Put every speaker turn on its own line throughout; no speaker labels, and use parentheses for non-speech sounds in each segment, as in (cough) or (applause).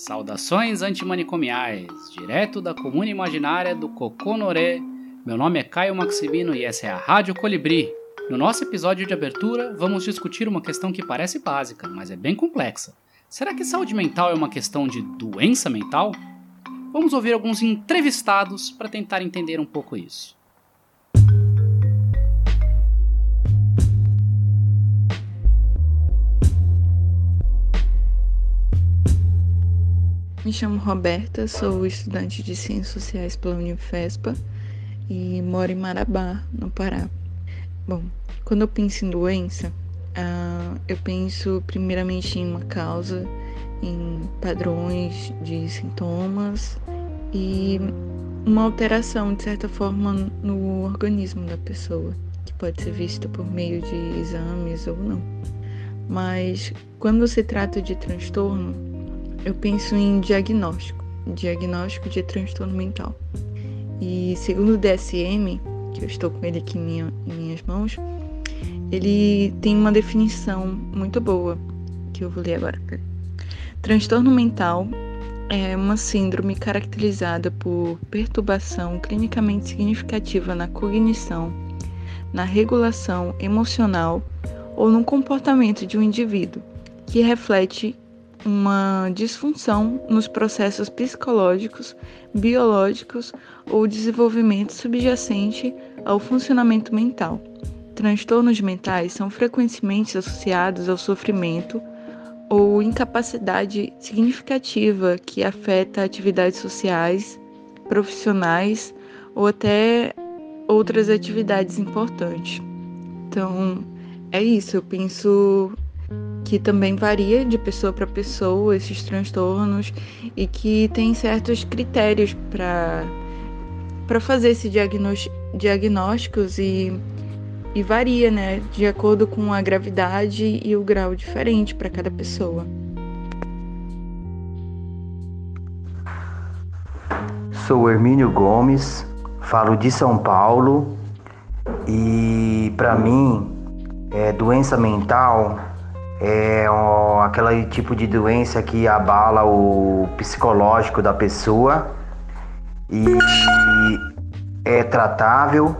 Saudações antimanicomiais, direto da comuna imaginária do Coconoré. Meu nome é Caio Maximino e essa é a Rádio Colibri. No nosso episódio de abertura, vamos discutir uma questão que parece básica, mas é bem complexa. Será que saúde mental é uma questão de doença mental? Vamos ouvir alguns entrevistados para tentar entender um pouco isso.
Me chamo Roberta, sou estudante de Ciências Sociais pela Unifespa e moro em Marabá, no Pará. Bom, quando eu penso em doença, uh, eu penso primeiramente em uma causa, em padrões de sintomas e uma alteração, de certa forma, no organismo da pessoa, que pode ser vista por meio de exames ou não. Mas quando se trata de transtorno, eu penso em diagnóstico, diagnóstico de transtorno mental. E segundo o DSM, que eu estou com ele aqui em, minha, em minhas mãos, ele tem uma definição muito boa, que eu vou ler agora. Transtorno mental é uma síndrome caracterizada por perturbação clinicamente significativa na cognição, na regulação emocional ou no comportamento de um indivíduo, que reflete uma disfunção nos processos psicológicos, biológicos ou desenvolvimento subjacente ao funcionamento mental. Transtornos mentais são frequentemente associados ao sofrimento ou incapacidade significativa que afeta atividades sociais, profissionais ou até outras atividades importantes. Então, é isso, eu penso que também varia de pessoa para pessoa esses transtornos e que tem certos critérios para para fazer esses diagnósticos e, e varia, né, de acordo com a gravidade e o grau diferente para cada pessoa.
Sou Hermínio Gomes, falo de São Paulo e para mim é, doença mental é ó, aquele tipo de doença que abala o psicológico da pessoa e é tratável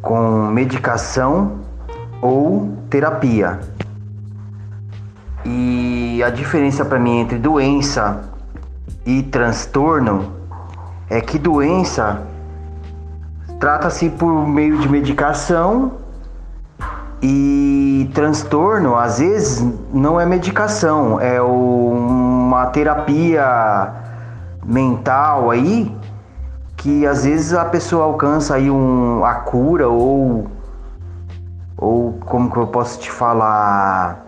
com medicação ou terapia. E a diferença para mim entre doença e transtorno é que doença trata-se por meio de medicação e transtorno, às vezes, não é medicação, é uma terapia mental aí que às vezes a pessoa alcança aí um, a cura ou ou como que eu posso te falar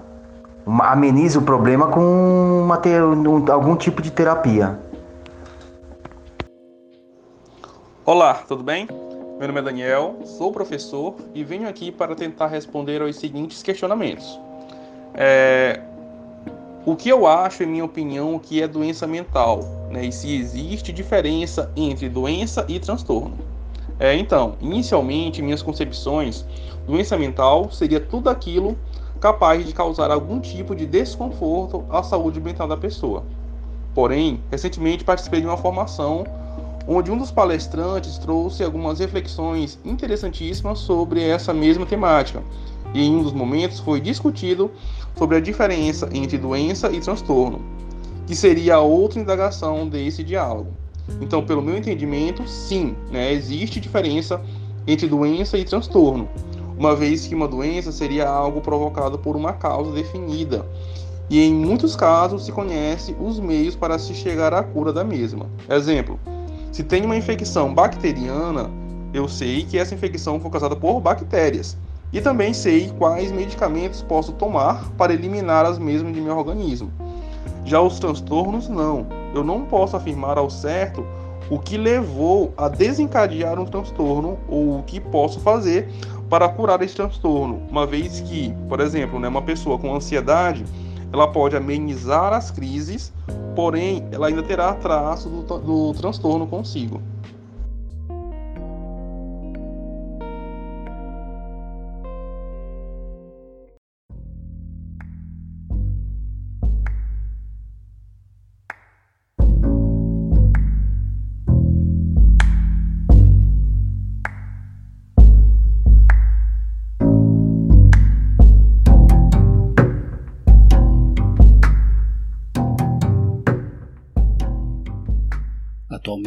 uma, ameniza o problema com uma, um, algum tipo de terapia.
Olá, tudo bem? Meu nome é Daniel, sou professor e venho aqui para tentar responder aos seguintes questionamentos. É, o que eu acho, em minha opinião, que é doença mental? Né, e se existe diferença entre doença e transtorno? É, então, inicialmente, minhas concepções, doença mental seria tudo aquilo capaz de causar algum tipo de desconforto à saúde mental da pessoa. Porém, recentemente participei de uma formação onde um dos palestrantes trouxe algumas reflexões interessantíssimas sobre essa mesma temática. E em um dos momentos foi discutido sobre a diferença entre doença e transtorno, que seria outra indagação desse diálogo. Então, pelo meu entendimento, sim, né, existe diferença entre doença e transtorno, uma vez que uma doença seria algo provocado por uma causa definida, e em muitos casos se conhece os meios para se chegar à cura da mesma. Exemplo, se tem uma infecção bacteriana, eu sei que essa infecção foi causada por bactérias. E também sei quais medicamentos posso tomar para eliminar as mesmas de meu organismo. Já os transtornos, não. Eu não posso afirmar ao certo o que levou a desencadear um transtorno ou o que posso fazer para curar esse transtorno, uma vez que, por exemplo, né, uma pessoa com ansiedade, ela pode amenizar as crises porém ela ainda terá traço do, do transtorno consigo.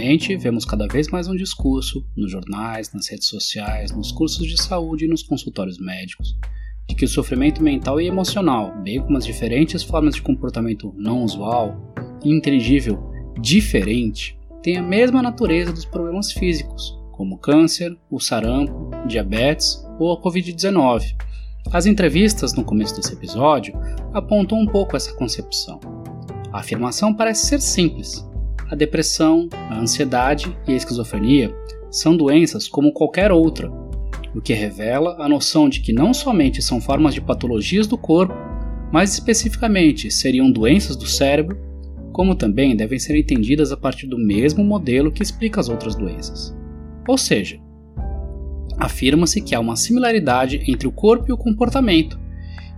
Atualmente, vemos cada vez mais um discurso, nos jornais, nas redes sociais, nos cursos de saúde e nos consultórios médicos, de que o sofrimento mental e emocional, bem como as diferentes formas de comportamento não usual, inteligível, diferente, têm a mesma natureza dos problemas físicos, como câncer, o sarampo, diabetes ou a Covid-19. As entrevistas no começo desse episódio apontam um pouco essa concepção. A afirmação parece ser simples. A depressão, a ansiedade e a esquizofrenia são doenças como qualquer outra, o que revela a noção de que não somente são formas de patologias do corpo, mas especificamente seriam doenças do cérebro, como também devem ser entendidas a partir do mesmo modelo que explica as outras doenças. Ou seja, afirma-se que há uma similaridade entre o corpo e o comportamento,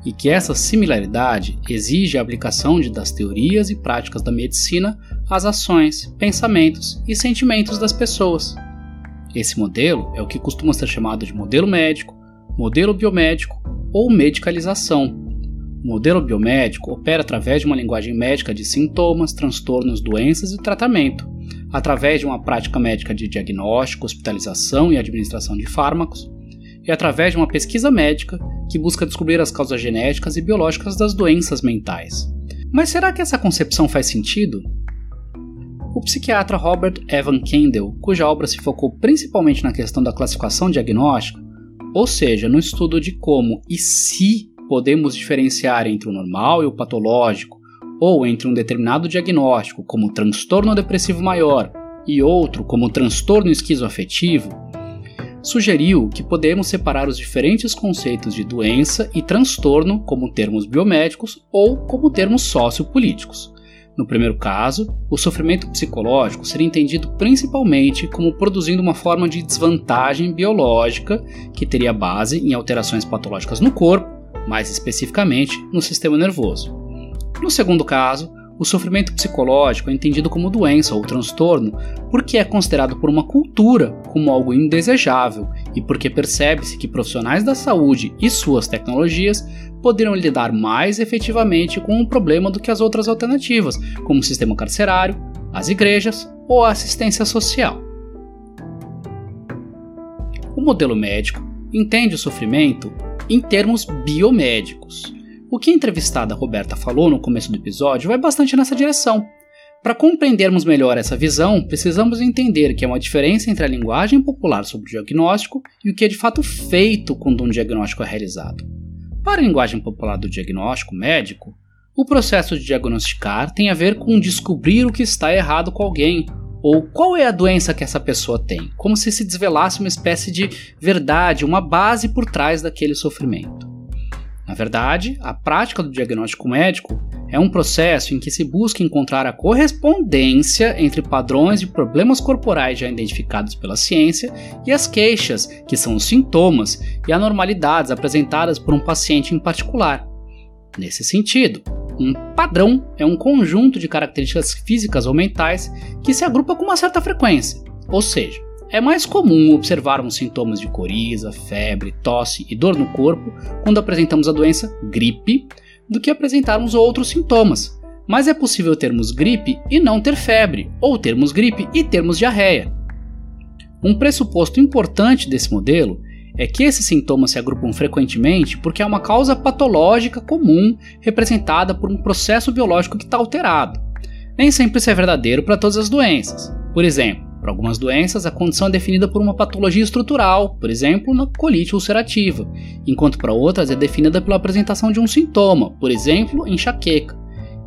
e que essa similaridade exige a aplicação de, das teorias e práticas da medicina às ações, pensamentos e sentimentos das pessoas. Esse modelo é o que costuma ser chamado de modelo médico, modelo biomédico ou medicalização. O modelo biomédico opera através de uma linguagem médica de sintomas, transtornos, doenças e tratamento, através de uma prática médica de diagnóstico, hospitalização e administração de fármacos, e através de uma pesquisa médica que busca descobrir as causas genéticas e biológicas das doenças mentais. Mas será que essa concepção faz sentido? O psiquiatra Robert Evan Kendall, cuja obra se focou principalmente na questão da classificação diagnóstica, ou seja, no estudo de como e se podemos diferenciar entre o normal e o patológico, ou entre um determinado diagnóstico, como transtorno depressivo maior, e outro, como transtorno esquizoafetivo, sugeriu que podemos separar os diferentes conceitos de doença e transtorno como termos biomédicos ou como termos sociopolíticos. No primeiro caso, o sofrimento psicológico seria entendido principalmente como produzindo uma forma de desvantagem biológica que teria base em alterações patológicas no corpo, mais especificamente no sistema nervoso. No segundo caso, o sofrimento psicológico é entendido como doença ou transtorno porque é considerado por uma cultura como algo indesejável e porque percebe-se que profissionais da saúde e suas tecnologias poderiam lidar mais efetivamente com o problema do que as outras alternativas, como o sistema carcerário, as igrejas ou a assistência social. O modelo médico entende o sofrimento em termos biomédicos o que a entrevistada Roberta falou no começo do episódio vai bastante nessa direção. Para compreendermos melhor essa visão, precisamos entender que há uma diferença entre a linguagem popular sobre o diagnóstico e o que é de fato feito quando um diagnóstico é realizado. Para a linguagem popular do diagnóstico médico, o processo de diagnosticar tem a ver com descobrir o que está errado com alguém ou qual é a doença que essa pessoa tem, como se se desvelasse uma espécie de verdade, uma base por trás daquele sofrimento. Na verdade, a prática do diagnóstico médico é um processo em que se busca encontrar a correspondência entre padrões de problemas corporais já identificados pela ciência e as queixas, que são os sintomas e anormalidades apresentadas por um paciente em particular. Nesse sentido, um padrão é um conjunto de características físicas ou mentais que se agrupa com uma certa frequência, ou seja, é mais comum observarmos sintomas de coriza, febre, tosse e dor no corpo quando apresentamos a doença gripe do que apresentarmos outros sintomas. Mas é possível termos gripe e não ter febre, ou termos gripe e termos diarreia. Um pressuposto importante desse modelo é que esses sintomas se agrupam frequentemente porque há uma causa patológica comum representada por um processo biológico que está alterado. Nem sempre isso é verdadeiro para todas as doenças. Por exemplo, para algumas doenças, a condição é definida por uma patologia estrutural, por exemplo, na colite ulcerativa, enquanto para outras é definida pela apresentação de um sintoma, por exemplo, enxaqueca,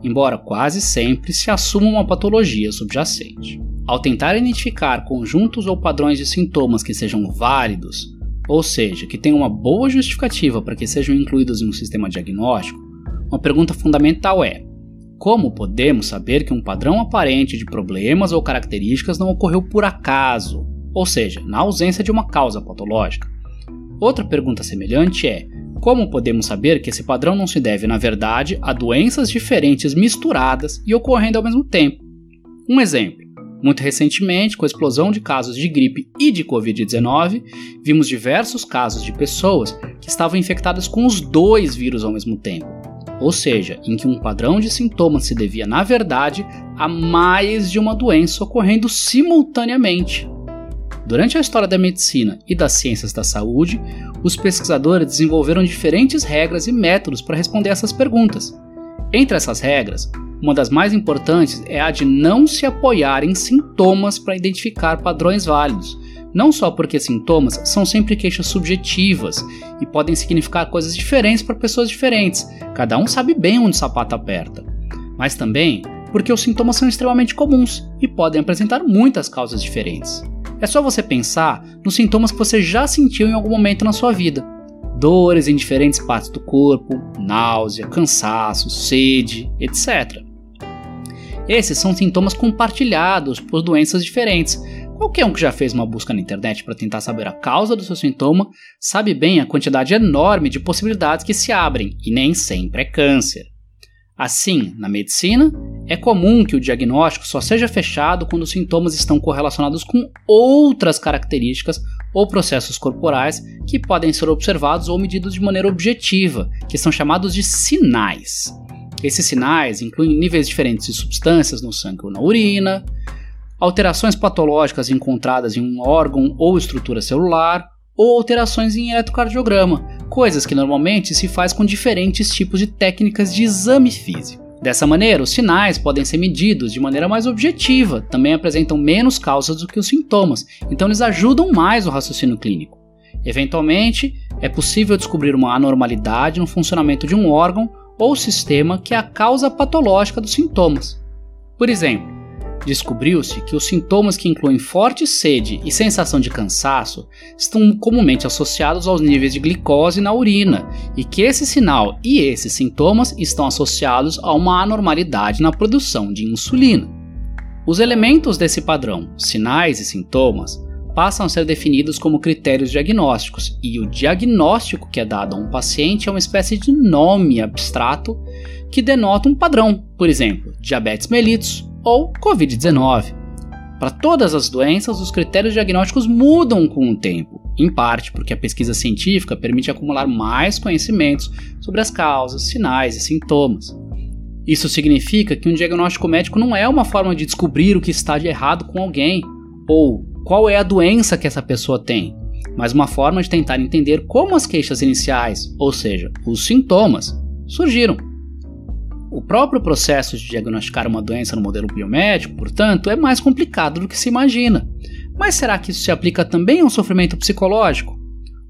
embora quase sempre se assuma uma patologia subjacente. Ao tentar identificar conjuntos ou padrões de sintomas que sejam válidos, ou seja, que tenham uma boa justificativa para que sejam incluídos em um sistema diagnóstico, uma pergunta fundamental é: como podemos saber que um padrão aparente de problemas ou características não ocorreu por acaso, ou seja, na ausência de uma causa patológica? Outra pergunta semelhante é: como podemos saber que esse padrão não se deve, na verdade, a doenças diferentes misturadas e ocorrendo ao mesmo tempo? Um exemplo. Muito recentemente, com a explosão de casos de gripe e de Covid-19, vimos diversos casos de pessoas que estavam infectadas com os dois vírus ao mesmo tempo ou seja, em que um padrão de sintomas se devia, na verdade, a mais de uma doença ocorrendo simultaneamente. Durante a história da medicina e das ciências da saúde, os pesquisadores desenvolveram diferentes regras e métodos para responder essas perguntas. Entre essas regras, uma das mais importantes é a de não se apoiar em sintomas para identificar padrões válidos, não só porque sintomas são sempre queixas subjetivas e podem significar coisas diferentes para pessoas diferentes, cada um sabe bem onde o sapato aperta, mas também porque os sintomas são extremamente comuns e podem apresentar muitas causas diferentes. É só você pensar nos sintomas que você já sentiu em algum momento na sua vida. Dores em diferentes partes do corpo, náusea, cansaço, sede, etc. Esses são sintomas compartilhados por doenças diferentes. Qualquer um que já fez uma busca na internet para tentar saber a causa do seu sintoma sabe bem a quantidade enorme de possibilidades que se abrem, e nem sempre é câncer. Assim, na medicina, é comum que o diagnóstico só seja fechado quando os sintomas estão correlacionados com outras características ou processos corporais que podem ser observados ou medidos de maneira objetiva, que são chamados de sinais. Esses sinais incluem níveis diferentes de substâncias no sangue ou na urina, alterações patológicas encontradas em um órgão ou estrutura celular, ou alterações em eletrocardiograma, coisas que normalmente se faz com diferentes tipos de técnicas de exame físico. Dessa maneira, os sinais podem ser medidos de maneira mais objetiva, também apresentam menos causas do que os sintomas, então eles ajudam mais o raciocínio clínico. Eventualmente, é possível descobrir uma anormalidade no funcionamento de um órgão ou sistema que é a causa patológica dos sintomas. Por exemplo, Descobriu-se que os sintomas que incluem forte sede e sensação de cansaço estão comumente associados aos níveis de glicose na urina e que esse sinal e esses sintomas estão associados a uma anormalidade na produção de insulina. Os elementos desse padrão, sinais e sintomas, passam a ser definidos como critérios diagnósticos, e o diagnóstico que é dado a um paciente é uma espécie de nome abstrato que denota um padrão, por exemplo, diabetes mellitus, ou Covid-19. Para todas as doenças, os critérios diagnósticos mudam com o tempo, em parte porque a pesquisa científica permite acumular mais conhecimentos sobre as causas, sinais e sintomas. Isso significa que um diagnóstico médico não é uma forma de descobrir o que está de errado com alguém ou qual é a doença que essa pessoa tem, mas uma forma de tentar entender como as queixas iniciais, ou seja, os sintomas, surgiram. O próprio processo de diagnosticar uma doença no modelo biomédico, portanto, é mais complicado do que se imagina. Mas será que isso se aplica também ao sofrimento psicológico?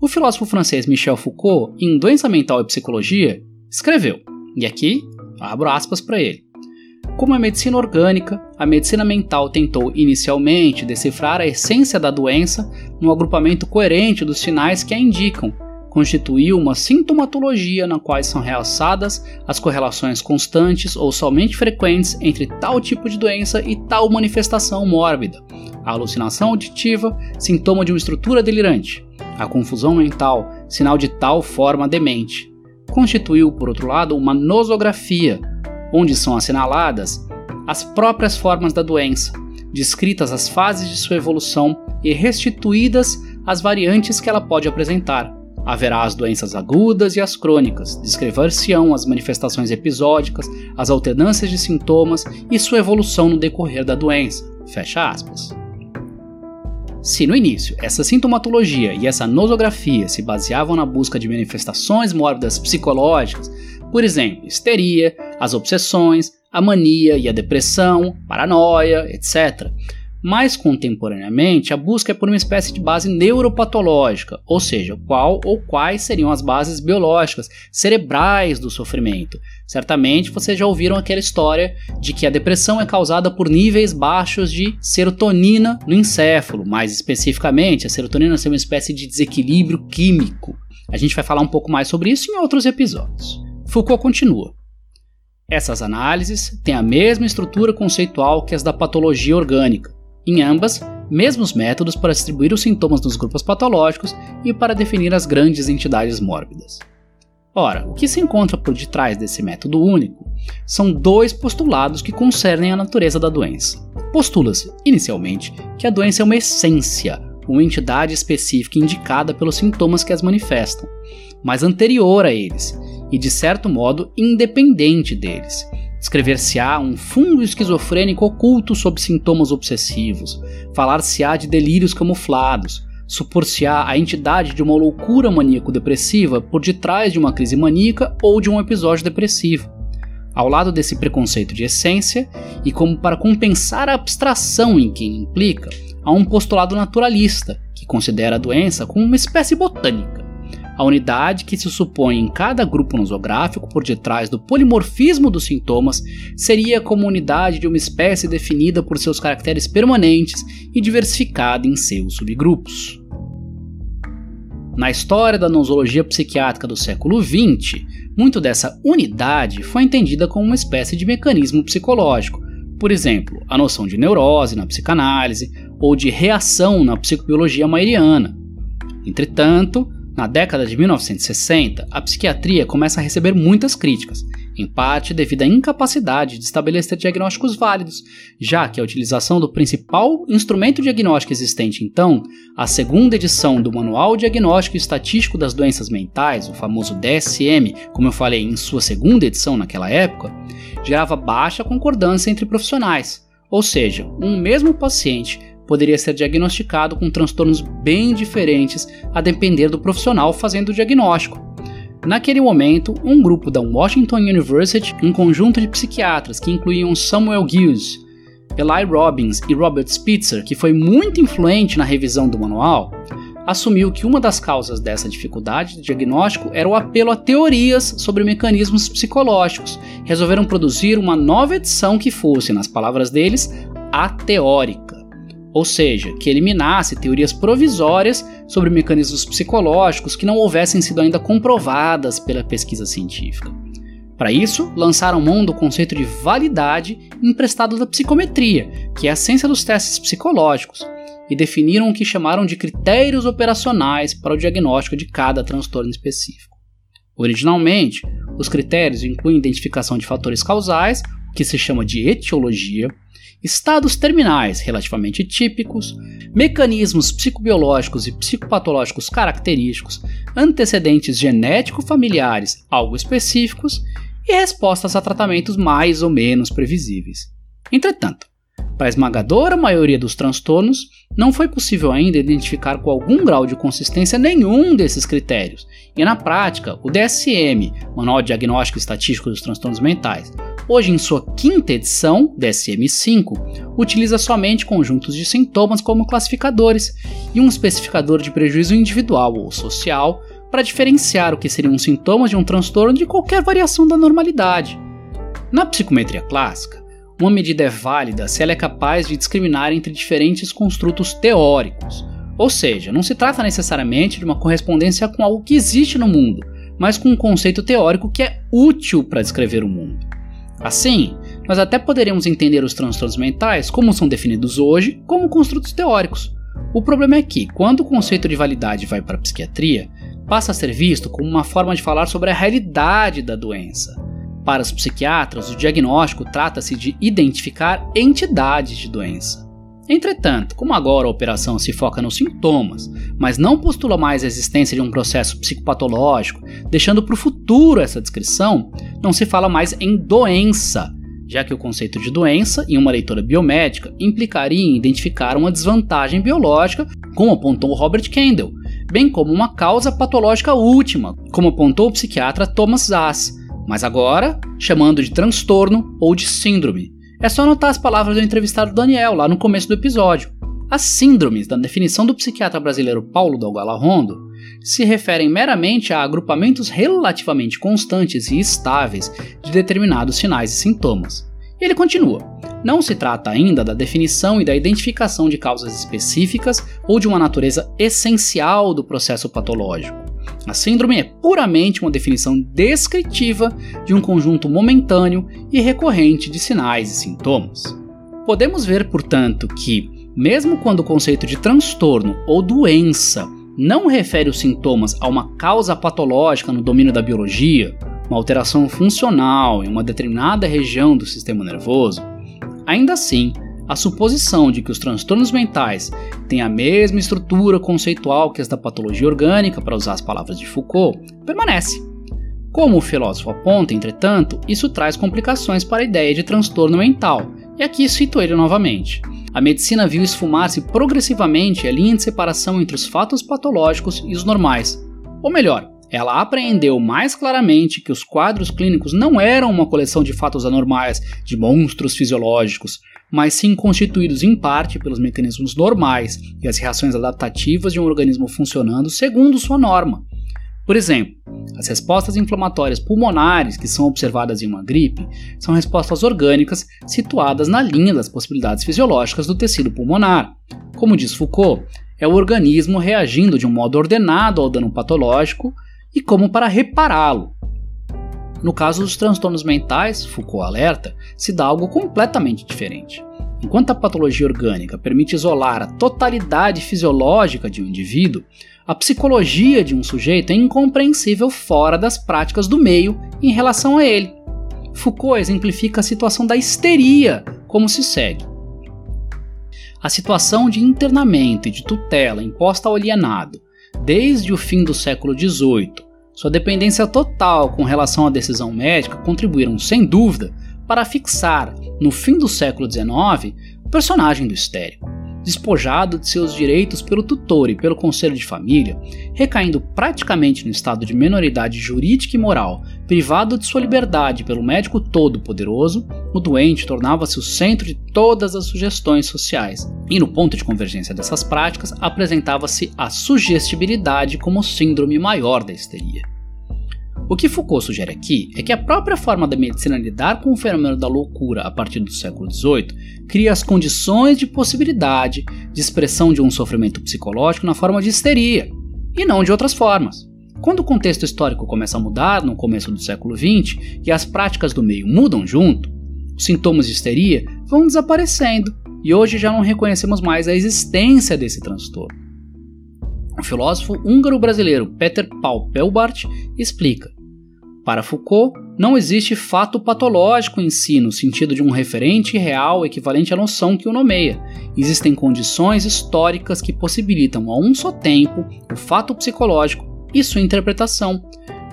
O filósofo francês Michel Foucault, em Doença Mental e Psicologia, escreveu, e aqui abro aspas para ele. Como a medicina orgânica, a medicina mental tentou inicialmente decifrar a essência da doença no agrupamento coerente dos sinais que a indicam, constituiu uma sintomatologia na qual são realçadas as correlações constantes ou somente frequentes entre tal tipo de doença e tal manifestação mórbida. A alucinação auditiva, sintoma de uma estrutura delirante. A confusão mental, sinal de tal forma demente. Constituiu, por outro lado, uma nosografia, onde são assinaladas as próprias formas da doença, descritas as fases de sua evolução e restituídas as variantes que ela pode apresentar, Haverá as doenças agudas e as crônicas, descrever-se-ão as manifestações episódicas, as alternâncias de sintomas e sua evolução no decorrer da doença. Fecha aspas. Se no início essa sintomatologia e essa nosografia se baseavam na busca de manifestações mórbidas psicológicas, por exemplo, histeria, as obsessões, a mania e a depressão, paranoia, etc., mais contemporaneamente, a busca é por uma espécie de base neuropatológica, ou seja, qual ou quais seriam as bases biológicas, cerebrais do sofrimento. Certamente vocês já ouviram aquela história de que a depressão é causada por níveis baixos de serotonina no encéfalo, mais especificamente, a serotonina é uma espécie de desequilíbrio químico. A gente vai falar um pouco mais sobre isso em outros episódios. Foucault continua. Essas análises têm a mesma estrutura conceitual que as da patologia orgânica em ambas, mesmos métodos para distribuir os sintomas nos grupos patológicos e para definir as grandes entidades mórbidas. Ora, o que se encontra por detrás desse método único são dois postulados que concernem a natureza da doença. Postula-se, inicialmente, que a doença é uma essência, uma entidade específica indicada pelos sintomas que as manifestam, mas anterior a eles, e, de certo modo, independente deles. Descrever-se-á um fundo esquizofrênico oculto sob sintomas obsessivos, falar-se-á de delírios camuflados, supor-se-á a entidade de uma loucura maníaco-depressiva por detrás de uma crise maníaca ou de um episódio depressivo. Ao lado desse preconceito de essência, e como para compensar a abstração em que implica, há um postulado naturalista, que considera a doença como uma espécie botânica a unidade que se supõe em cada grupo nosográfico por detrás do polimorfismo dos sintomas seria como unidade de uma espécie definida por seus caracteres permanentes e diversificada em seus subgrupos. Na história da nosologia psiquiátrica do século XX, muito dessa unidade foi entendida como uma espécie de mecanismo psicológico, por exemplo, a noção de neurose na psicanálise ou de reação na psicobiologia mairiana. Entretanto, na década de 1960, a psiquiatria começa a receber muitas críticas, em parte devido à incapacidade de estabelecer diagnósticos válidos, já que a utilização do principal instrumento diagnóstico existente então, a segunda edição do Manual Diagnóstico e Estatístico das Doenças Mentais, o famoso DSM, como eu falei em sua segunda edição naquela época, gerava baixa concordância entre profissionais. Ou seja, um mesmo paciente poderia ser diagnosticado com transtornos bem diferentes a depender do profissional fazendo o diagnóstico. Naquele momento, um grupo da Washington University, um conjunto de psiquiatras que incluíam Samuel Gills, Eli Robbins e Robert Spitzer, que foi muito influente na revisão do manual, assumiu que uma das causas dessa dificuldade de diagnóstico era o apelo a teorias sobre mecanismos psicológicos. Resolveram produzir uma nova edição que fosse, nas palavras deles, ateórica ou seja, que eliminasse teorias provisórias sobre mecanismos psicológicos que não houvessem sido ainda comprovadas pela pesquisa científica. Para isso, lançaram mão do conceito de validade emprestado da psicometria, que é a ciência dos testes psicológicos, e definiram o que chamaram de critérios operacionais para o diagnóstico de cada transtorno específico. Originalmente, os critérios incluem identificação de fatores causais, que se chama de etiologia, estados terminais relativamente típicos, mecanismos psicobiológicos e psicopatológicos característicos, antecedentes genético-familiares algo específicos e respostas a tratamentos mais ou menos previsíveis. Entretanto, para a esmagadora maioria dos transtornos, não foi possível ainda identificar com algum grau de consistência nenhum desses critérios, e na prática, o DSM, Manual Diagnóstico Estatístico dos Transtornos Mentais, hoje em sua quinta edição, DSM-5, utiliza somente conjuntos de sintomas como classificadores e um especificador de prejuízo individual ou social para diferenciar o que seriam sintomas de um transtorno de qualquer variação da normalidade. Na psicometria clássica, uma medida é válida se ela é capaz de discriminar entre diferentes construtos teóricos, ou seja, não se trata necessariamente de uma correspondência com algo que existe no mundo, mas com um conceito teórico que é útil para descrever o mundo. Assim, nós até poderíamos entender os transtornos mentais como são definidos hoje como construtos teóricos. O problema é que, quando o conceito de validade vai para a psiquiatria, passa a ser visto como uma forma de falar sobre a realidade da doença. Para os psiquiatras, o diagnóstico trata-se de identificar entidades de doença. Entretanto, como agora a operação se foca nos sintomas, mas não postula mais a existência de um processo psicopatológico, deixando para o futuro essa descrição, não se fala mais em doença, já que o conceito de doença, em uma leitura biomédica, implicaria em identificar uma desvantagem biológica, como apontou Robert Kendall, bem como uma causa patológica última, como apontou o psiquiatra Thomas Zass, mas agora chamando de transtorno ou de síndrome, é só anotar as palavras do entrevistado Daniel lá no começo do episódio. As síndromes, da definição do psiquiatra brasileiro Paulo Dalgala Rondo, se referem meramente a agrupamentos relativamente constantes e estáveis de determinados sinais e sintomas. E ele continua: não se trata ainda da definição e da identificação de causas específicas ou de uma natureza essencial do processo patológico. A síndrome é puramente uma definição descritiva de um conjunto momentâneo e recorrente de sinais e sintomas. Podemos ver, portanto, que, mesmo quando o conceito de transtorno ou doença não refere os sintomas a uma causa patológica no domínio da biologia, uma alteração funcional em uma determinada região do sistema nervoso, ainda assim a suposição de que os transtornos mentais têm a mesma estrutura conceitual que as da patologia orgânica, para usar as palavras de Foucault, permanece. Como o filósofo aponta, entretanto, isso traz complicações para a ideia de transtorno mental, e aqui cito ele novamente. A medicina viu esfumar-se progressivamente a linha de separação entre os fatos patológicos e os normais. Ou melhor, ela apreendeu mais claramente que os quadros clínicos não eram uma coleção de fatos anormais, de monstros fisiológicos, mas sim constituídos em parte pelos mecanismos normais e as reações adaptativas de um organismo funcionando segundo sua norma. Por exemplo, as respostas inflamatórias pulmonares que são observadas em uma gripe são respostas orgânicas situadas na linha das possibilidades fisiológicas do tecido pulmonar. Como diz Foucault, é o organismo reagindo de um modo ordenado ao dano patológico e como para repará-lo. No caso dos transtornos mentais, Foucault alerta, se dá algo completamente diferente. Enquanto a patologia orgânica permite isolar a totalidade fisiológica de um indivíduo, a psicologia de um sujeito é incompreensível fora das práticas do meio em relação a ele. Foucault exemplifica a situação da histeria, como se segue. A situação de internamento e de tutela imposta ao alienado desde o fim do século XVIII, sua dependência total com relação à decisão médica contribuíram, sem dúvida, para fixar, no fim do século XIX, o personagem do histérico despojado de seus direitos pelo tutor e pelo conselho de família, recaindo praticamente no estado de menoridade jurídica e moral, privado de sua liberdade pelo médico todo-poderoso, o doente tornava-se o centro de todas as sugestões sociais. E no ponto de convergência dessas práticas, apresentava-se a sugestibilidade como síndrome maior da histeria. O que Foucault sugere aqui é que a própria forma da medicina lidar com o fenômeno da loucura a partir do século XVIII cria as condições de possibilidade de expressão de um sofrimento psicológico na forma de histeria, e não de outras formas. Quando o contexto histórico começa a mudar no começo do século XX e as práticas do meio mudam junto, os sintomas de histeria vão desaparecendo e hoje já não reconhecemos mais a existência desse transtorno. O filósofo húngaro-brasileiro Peter Paul Pelbart explica: para Foucault, não existe fato patológico em si, no sentido de um referente real equivalente à noção que o nomeia. Existem condições históricas que possibilitam, a um só tempo, o fato psicológico e sua interpretação.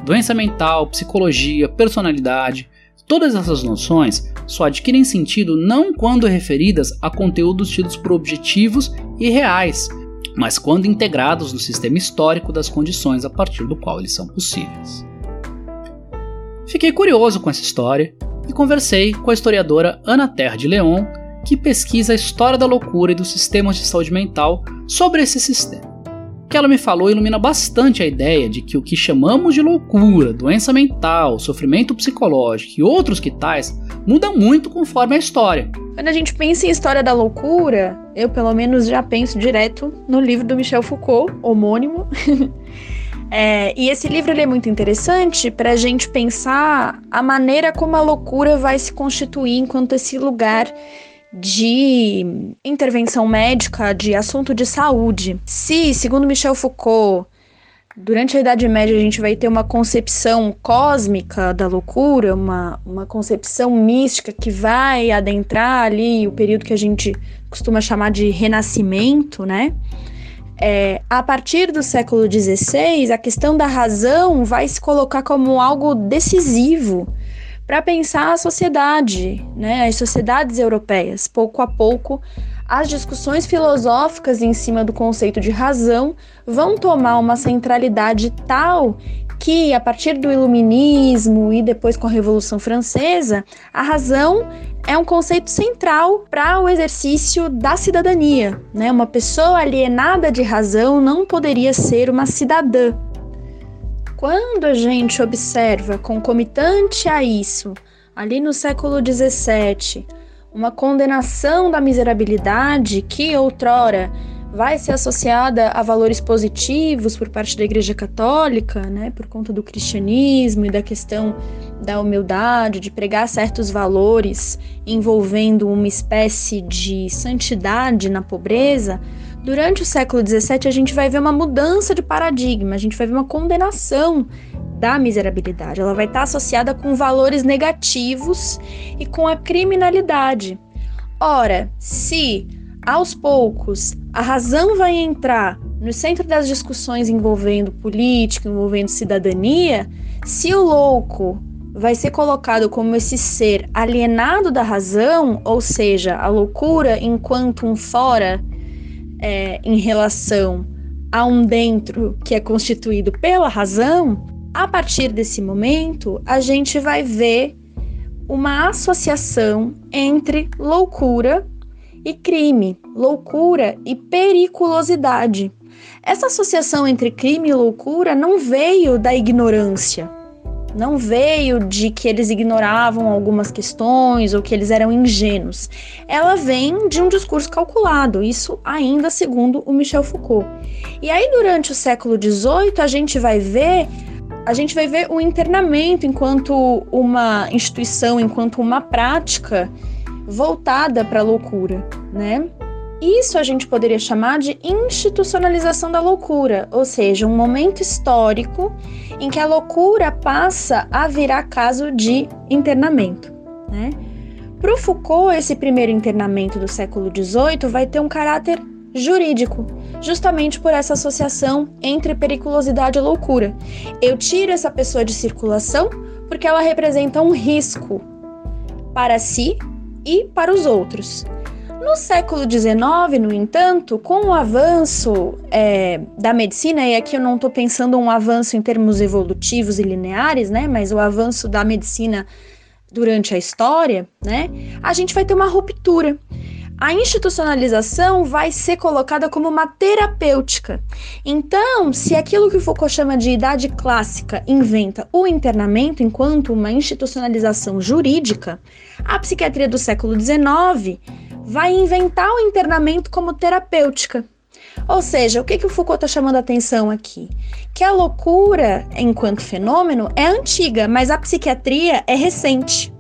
Doença mental, psicologia, personalidade, todas essas noções só adquirem sentido não quando referidas a conteúdos tidos por objetivos e reais, mas quando integrados no sistema histórico das condições a partir do qual eles são possíveis. Fiquei curioso com essa história e conversei com a historiadora Ana Terra de Leon, que pesquisa a história da loucura e dos sistemas de saúde mental sobre esse sistema. O que ela me falou ilumina bastante a ideia de que o que chamamos de loucura, doença mental, sofrimento psicológico e outros que tais muda muito conforme a história.
Quando a gente pensa em história da loucura, eu pelo menos já penso direto no livro do Michel Foucault, homônimo. (laughs) É, e esse livro é muito interessante para a gente pensar a maneira como a loucura vai se constituir enquanto esse lugar de intervenção médica, de assunto de saúde. Se, segundo Michel Foucault, durante a Idade Média a gente vai ter uma concepção cósmica da loucura, uma, uma concepção mística que vai adentrar ali o período que a gente costuma chamar de renascimento, né? É, a partir do século XVI, a questão da razão vai se colocar como algo decisivo para pensar a sociedade, né, as sociedades europeias. Pouco a pouco, as discussões filosóficas em cima do conceito de razão vão tomar uma centralidade tal que, a partir do Iluminismo e depois com a Revolução Francesa, a razão é um conceito central para o exercício da cidadania. Né? Uma pessoa alienada de razão não poderia ser uma cidadã. Quando a gente observa, concomitante a isso, ali no século XVII, uma condenação da miserabilidade que outrora vai ser associada a valores positivos por parte da Igreja Católica, né, por conta do cristianismo e da questão da humildade, de pregar certos valores envolvendo uma espécie de santidade na pobreza, durante o século XVII a gente vai ver uma mudança de paradigma, a gente vai ver uma condenação da miserabilidade. Ela vai estar associada com valores negativos e com a criminalidade. Ora, se aos poucos, a razão vai entrar no centro das discussões envolvendo política, envolvendo cidadania, Se o louco vai ser colocado como esse ser alienado da razão, ou seja, a loucura enquanto um fora é, em relação a um dentro que é constituído pela razão, a partir desse momento a gente vai ver uma associação entre loucura e crime, loucura e periculosidade. Essa associação entre crime e loucura não veio da ignorância, não veio de que eles ignoravam algumas questões ou que eles eram ingênuos. Ela vem de um discurso calculado, isso ainda segundo o Michel Foucault. E aí, durante o século XVIII, a gente vai ver. A gente vai ver o internamento enquanto uma instituição, enquanto uma prática voltada para a loucura, né? Isso a gente poderia chamar de institucionalização da loucura, ou seja, um momento histórico em que a loucura passa a virar caso de internamento. Né? Para o Foucault, esse primeiro internamento do século XVIII vai ter um caráter jurídico, justamente por essa associação entre periculosidade e loucura. Eu tiro essa pessoa de circulação porque ela representa um risco para si e para os outros. No século XIX, no entanto, com o avanço é, da medicina, e aqui eu não estou pensando um avanço em termos evolutivos e lineares, né, mas o avanço da medicina durante a história, né, a gente vai ter uma ruptura. A institucionalização vai ser colocada como uma terapêutica. Então, se aquilo que Foucault chama de idade clássica inventa o internamento enquanto uma institucionalização jurídica, a psiquiatria do século XIX vai inventar o internamento como terapêutica. Ou seja, o que, que o Foucault está chamando a atenção aqui? Que a loucura, enquanto fenômeno, é antiga, mas a psiquiatria é recente.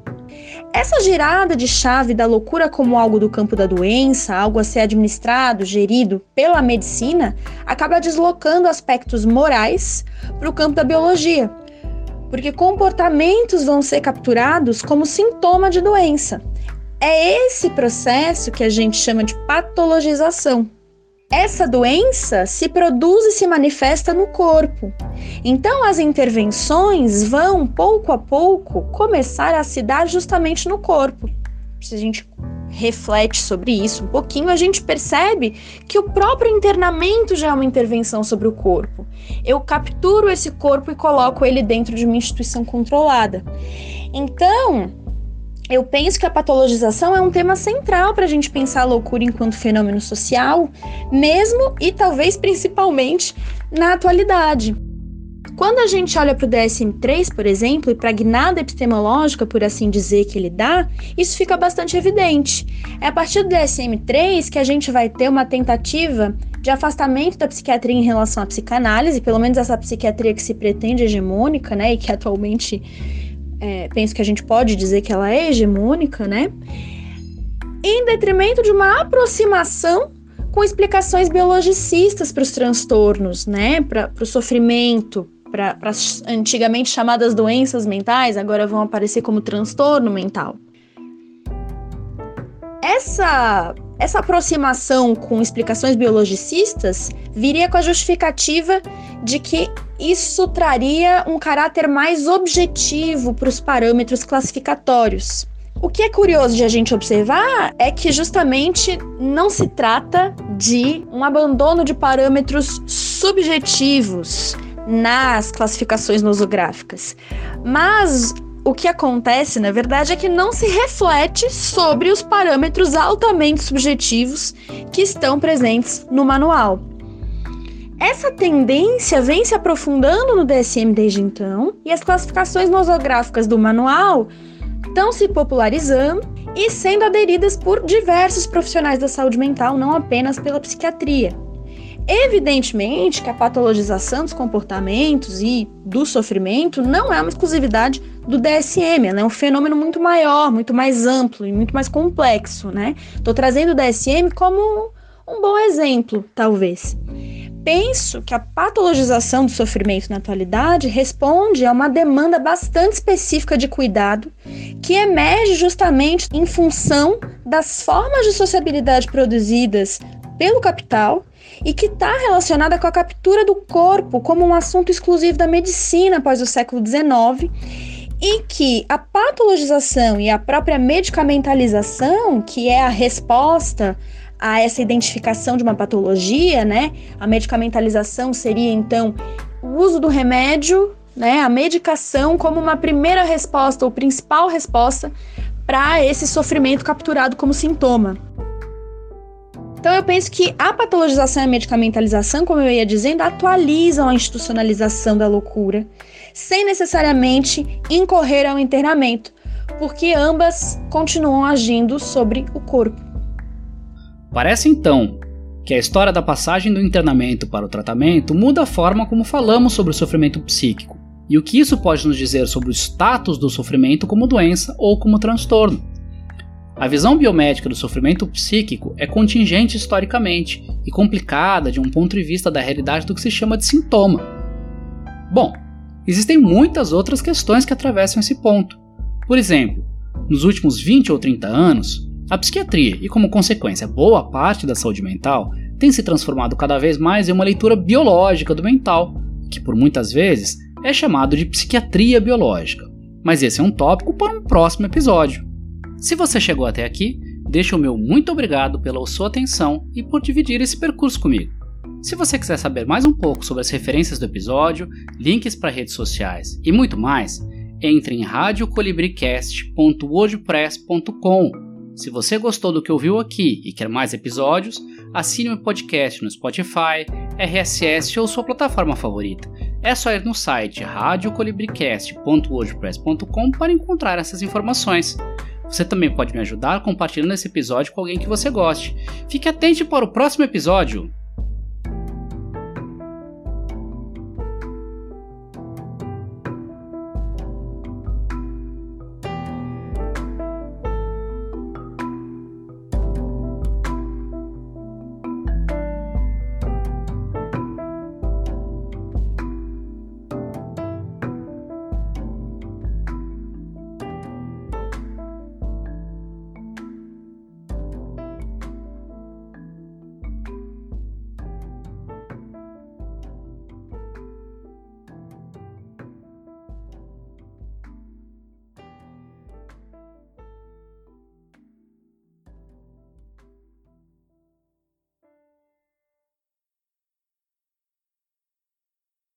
Essa girada de chave da loucura como algo do campo da doença, algo a ser administrado, gerido pela medicina, acaba deslocando aspectos morais para o campo da biologia, porque comportamentos vão ser capturados como sintoma de doença. É esse processo que a gente chama de patologização. Essa doença se produz e se manifesta no corpo. Então, as intervenções vão, pouco a pouco, começar a se dar justamente no corpo. Se a gente reflete sobre isso um pouquinho, a gente percebe que o próprio internamento já é uma intervenção sobre o corpo. Eu capturo esse corpo e coloco ele dentro de uma instituição controlada. Então, eu penso que a patologização é um tema central para a gente pensar a loucura enquanto fenômeno social, mesmo e talvez principalmente na atualidade. Quando a gente olha para o DSM-3, por exemplo, e para a guinada epistemológica, por assim dizer, que ele dá, isso fica bastante evidente. É a partir do DSM-3 que a gente vai ter uma tentativa de afastamento da psiquiatria em relação à psicanálise, pelo menos essa psiquiatria que se pretende hegemônica, né, e que atualmente é, penso que a gente pode dizer que ela é hegemônica, né? Em detrimento de uma aproximação com explicações biologicistas para os transtornos, né? Para o sofrimento, para as antigamente chamadas doenças mentais, agora vão aparecer como transtorno mental. Essa, essa aproximação com explicações biologicistas viria com a justificativa de que isso traria um caráter mais objetivo para os parâmetros classificatórios. O que é curioso de a gente observar é que justamente não se trata de um abandono de parâmetros subjetivos nas classificações nosográficas, mas o que acontece, na verdade, é que não se reflete sobre os parâmetros altamente subjetivos que estão presentes no manual. Essa tendência vem se aprofundando no DSM desde então, e as classificações nosográficas do manual estão se popularizando e sendo aderidas por diversos profissionais da saúde mental, não apenas pela psiquiatria. Evidentemente que a patologização dos comportamentos e do sofrimento não é uma exclusividade do DSM, ela é um fenômeno muito maior, muito mais amplo e muito mais complexo, né? Estou trazendo o DSM como um bom exemplo, talvez penso que a patologização do sofrimento na atualidade responde a uma demanda bastante específica de cuidado que emerge justamente em função das formas de sociabilidade produzidas pelo capital e que está relacionada com a captura do corpo como um assunto exclusivo da medicina após o século XIX e que a patologização e a própria medicamentalização, que é a resposta a essa identificação de uma patologia, né? A medicamentalização seria então o uso do remédio, né? A medicação como uma primeira resposta ou principal resposta para esse sofrimento capturado como sintoma. Então eu penso que a patologização e a medicamentalização, como eu ia dizendo, atualizam a institucionalização da loucura, sem necessariamente incorrer ao internamento, porque ambas continuam agindo sobre o corpo.
Parece então que a história da passagem do internamento para o tratamento muda a forma como falamos sobre o sofrimento psíquico e o que isso pode nos dizer sobre o status do sofrimento como doença ou como transtorno. A visão biomédica do sofrimento psíquico é contingente historicamente e complicada de um ponto de vista da realidade do que se chama de sintoma. Bom, existem muitas outras questões que atravessam esse ponto. Por exemplo, nos últimos 20 ou 30 anos, a psiquiatria e, como consequência, boa parte da saúde mental tem se transformado cada vez mais em uma leitura biológica do mental, que por muitas vezes é chamado de psiquiatria biológica. Mas esse é um tópico para um próximo episódio. Se você chegou até aqui, deixa o meu muito obrigado pela sua atenção e por dividir esse percurso comigo. Se você quiser saber mais um pouco sobre as referências do episódio, links para redes sociais e muito mais, entre em radiocolibricast.wordpress.com se você gostou do que ouviu aqui e quer mais episódios, assine o podcast no Spotify, RSS ou sua plataforma favorita. É só ir no site radiocolibricast.wordpress.com para encontrar essas informações. Você também pode me ajudar compartilhando esse episódio com alguém que você goste. Fique atento para o próximo episódio!